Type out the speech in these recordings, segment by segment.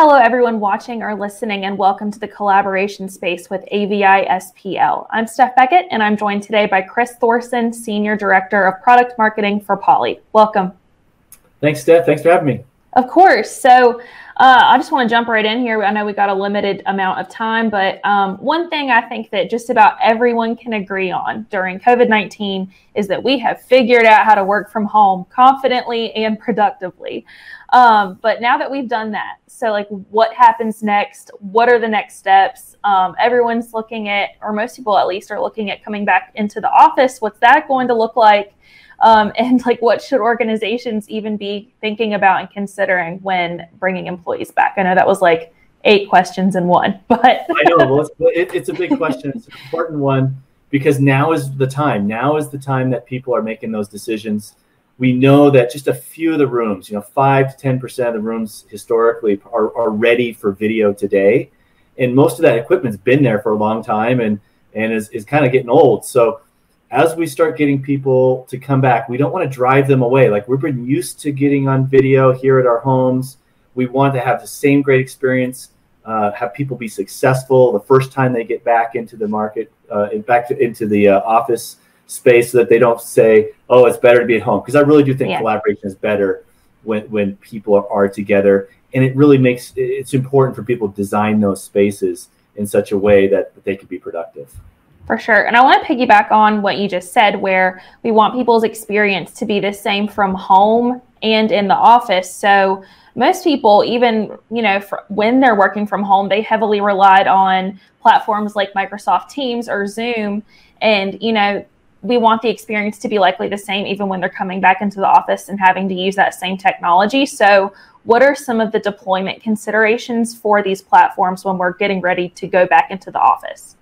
Hello, everyone watching or listening, and welcome to the collaboration space with AVI SPL. I'm Steph Beckett, and I'm joined today by Chris Thorson, Senior Director of Product Marketing for Poly. Welcome. Thanks, Steph. Thanks for having me. Of course. So, uh, I just want to jump right in here. I know we got a limited amount of time, but um, one thing I think that just about everyone can agree on during COVID 19 is that we have figured out how to work from home confidently and productively. Um, but now that we've done that, so like what happens next? What are the next steps? Um, everyone's looking at, or most people at least, are looking at coming back into the office. What's that going to look like? Um, and like what should organizations even be thinking about and considering when bringing employees back? I know that was like eight questions in one but i know well, it's, it, it's a big question. It's an important one because now is the time. Now is the time that people are making those decisions. We know that just a few of the rooms you know 5 to 10% of the rooms historically are, are ready for video today. And most of that equipment's been there for a long time and and is, is kind of getting old. So as we start getting people to come back, we don't want to drive them away. Like we've been used to getting on video here at our homes. We want to have the same great experience, uh, have people be successful the first time they get back into the market, uh, back to, into the uh, office space, so that they don't say, "Oh, it's better to be at home." Because I really do think yeah. collaboration is better when when people are, are together, and it really makes it's important for people to design those spaces in such a way that, that they can be productive. For sure. And I want to piggyback on what you just said, where we want people's experience to be the same from home and in the office. So most people, even you know, when they're working from home, they heavily relied on platforms like Microsoft Teams or Zoom. And you know, we want the experience to be likely the same, even when they're coming back into the office and having to use that same technology. So, what are some of the deployment considerations for these platforms when we're getting ready to go back into the office?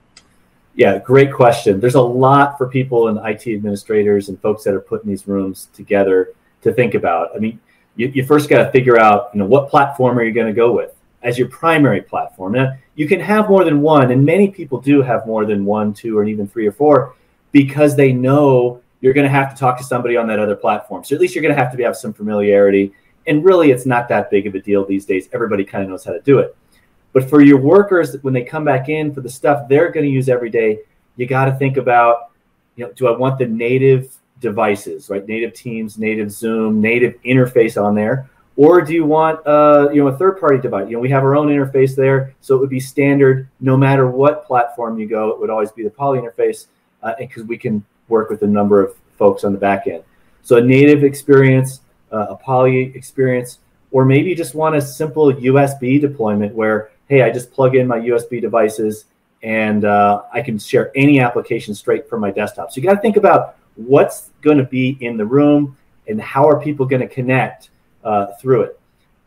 Yeah, great question. There's a lot for people and IT administrators and folks that are putting these rooms together to think about. I mean, you, you first got to figure out, you know, what platform are you going to go with as your primary platform? Now, you can have more than one, and many people do have more than one, two, or even three or four because they know you're going to have to talk to somebody on that other platform. So at least you're going to have to have some familiarity. And really, it's not that big of a deal these days. Everybody kind of knows how to do it. But for your workers, when they come back in for the stuff they're going to use every day, you got to think about, you know, do I want the native devices, right? Native Teams, native Zoom, native interface on there, or do you want, uh, you know, a third-party device? You know, we have our own interface there, so it would be standard no matter what platform you go. It would always be the Poly interface, because uh, we can work with a number of folks on the back end. So a native experience, uh, a Poly experience, or maybe you just want a simple USB deployment where hey, I just plug in my USB devices and uh, I can share any application straight from my desktop. So you got to think about what's going to be in the room and how are people going to connect uh, through it.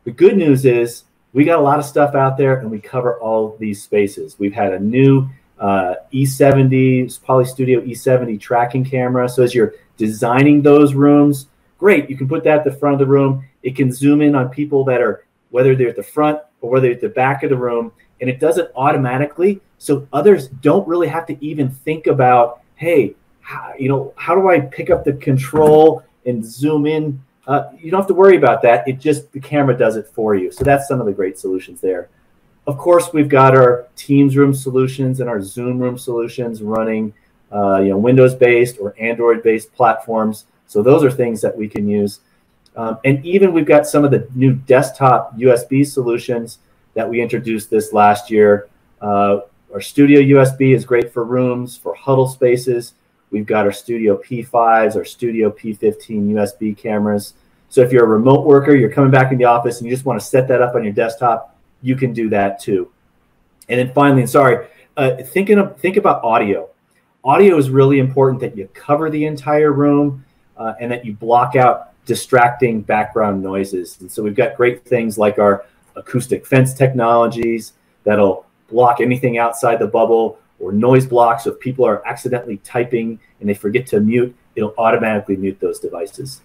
The good news is we got a lot of stuff out there and we cover all these spaces. We've had a new uh, E70, Poly Studio E70 tracking camera. So as you're designing those rooms, great, you can put that at the front of the room. It can zoom in on people that are, whether they're at the front or whether they're at the back of the room, and it does it automatically. So others don't really have to even think about, hey, how, you know, how do I pick up the control and zoom in? Uh, you don't have to worry about that. It just the camera does it for you. So that's some of the great solutions there. Of course, we've got our Teams room solutions and our Zoom room solutions running, uh, you know, Windows-based or Android-based platforms. So those are things that we can use. Um, and even we've got some of the new desktop USB solutions that we introduced this last year. Uh, our Studio USB is great for rooms, for huddle spaces. We've got our Studio P5s, our Studio P15 USB cameras. So if you're a remote worker, you're coming back in the office and you just want to set that up on your desktop, you can do that too. And then finally, and sorry, uh, thinking of, think about audio. Audio is really important that you cover the entire room uh, and that you block out distracting background noises. And so we've got great things like our acoustic fence technologies that'll block anything outside the bubble or noise blocks. So if people are accidentally typing and they forget to mute, it'll automatically mute those devices.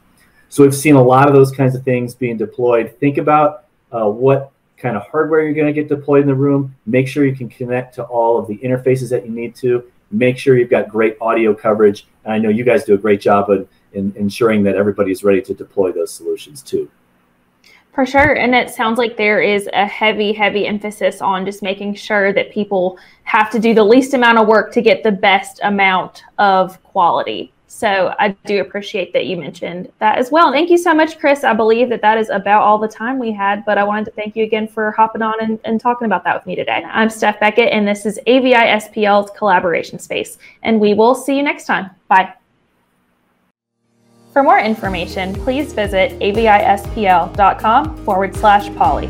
So we've seen a lot of those kinds of things being deployed. Think about uh, what kind of hardware you're going to get deployed in the room. Make sure you can connect to all of the interfaces that you need to. Make sure you've got great audio coverage. And I know you guys do a great job of in ensuring that everybody is ready to deploy those solutions too. For sure. And it sounds like there is a heavy, heavy emphasis on just making sure that people have to do the least amount of work to get the best amount of quality. So I do appreciate that you mentioned that as well. Thank you so much, Chris. I believe that that is about all the time we had, but I wanted to thank you again for hopping on and, and talking about that with me today. I'm Steph Beckett, and this is AVI SPL's collaboration space, and we will see you next time. Bye. For more information, please visit avispl.com forward slash poly.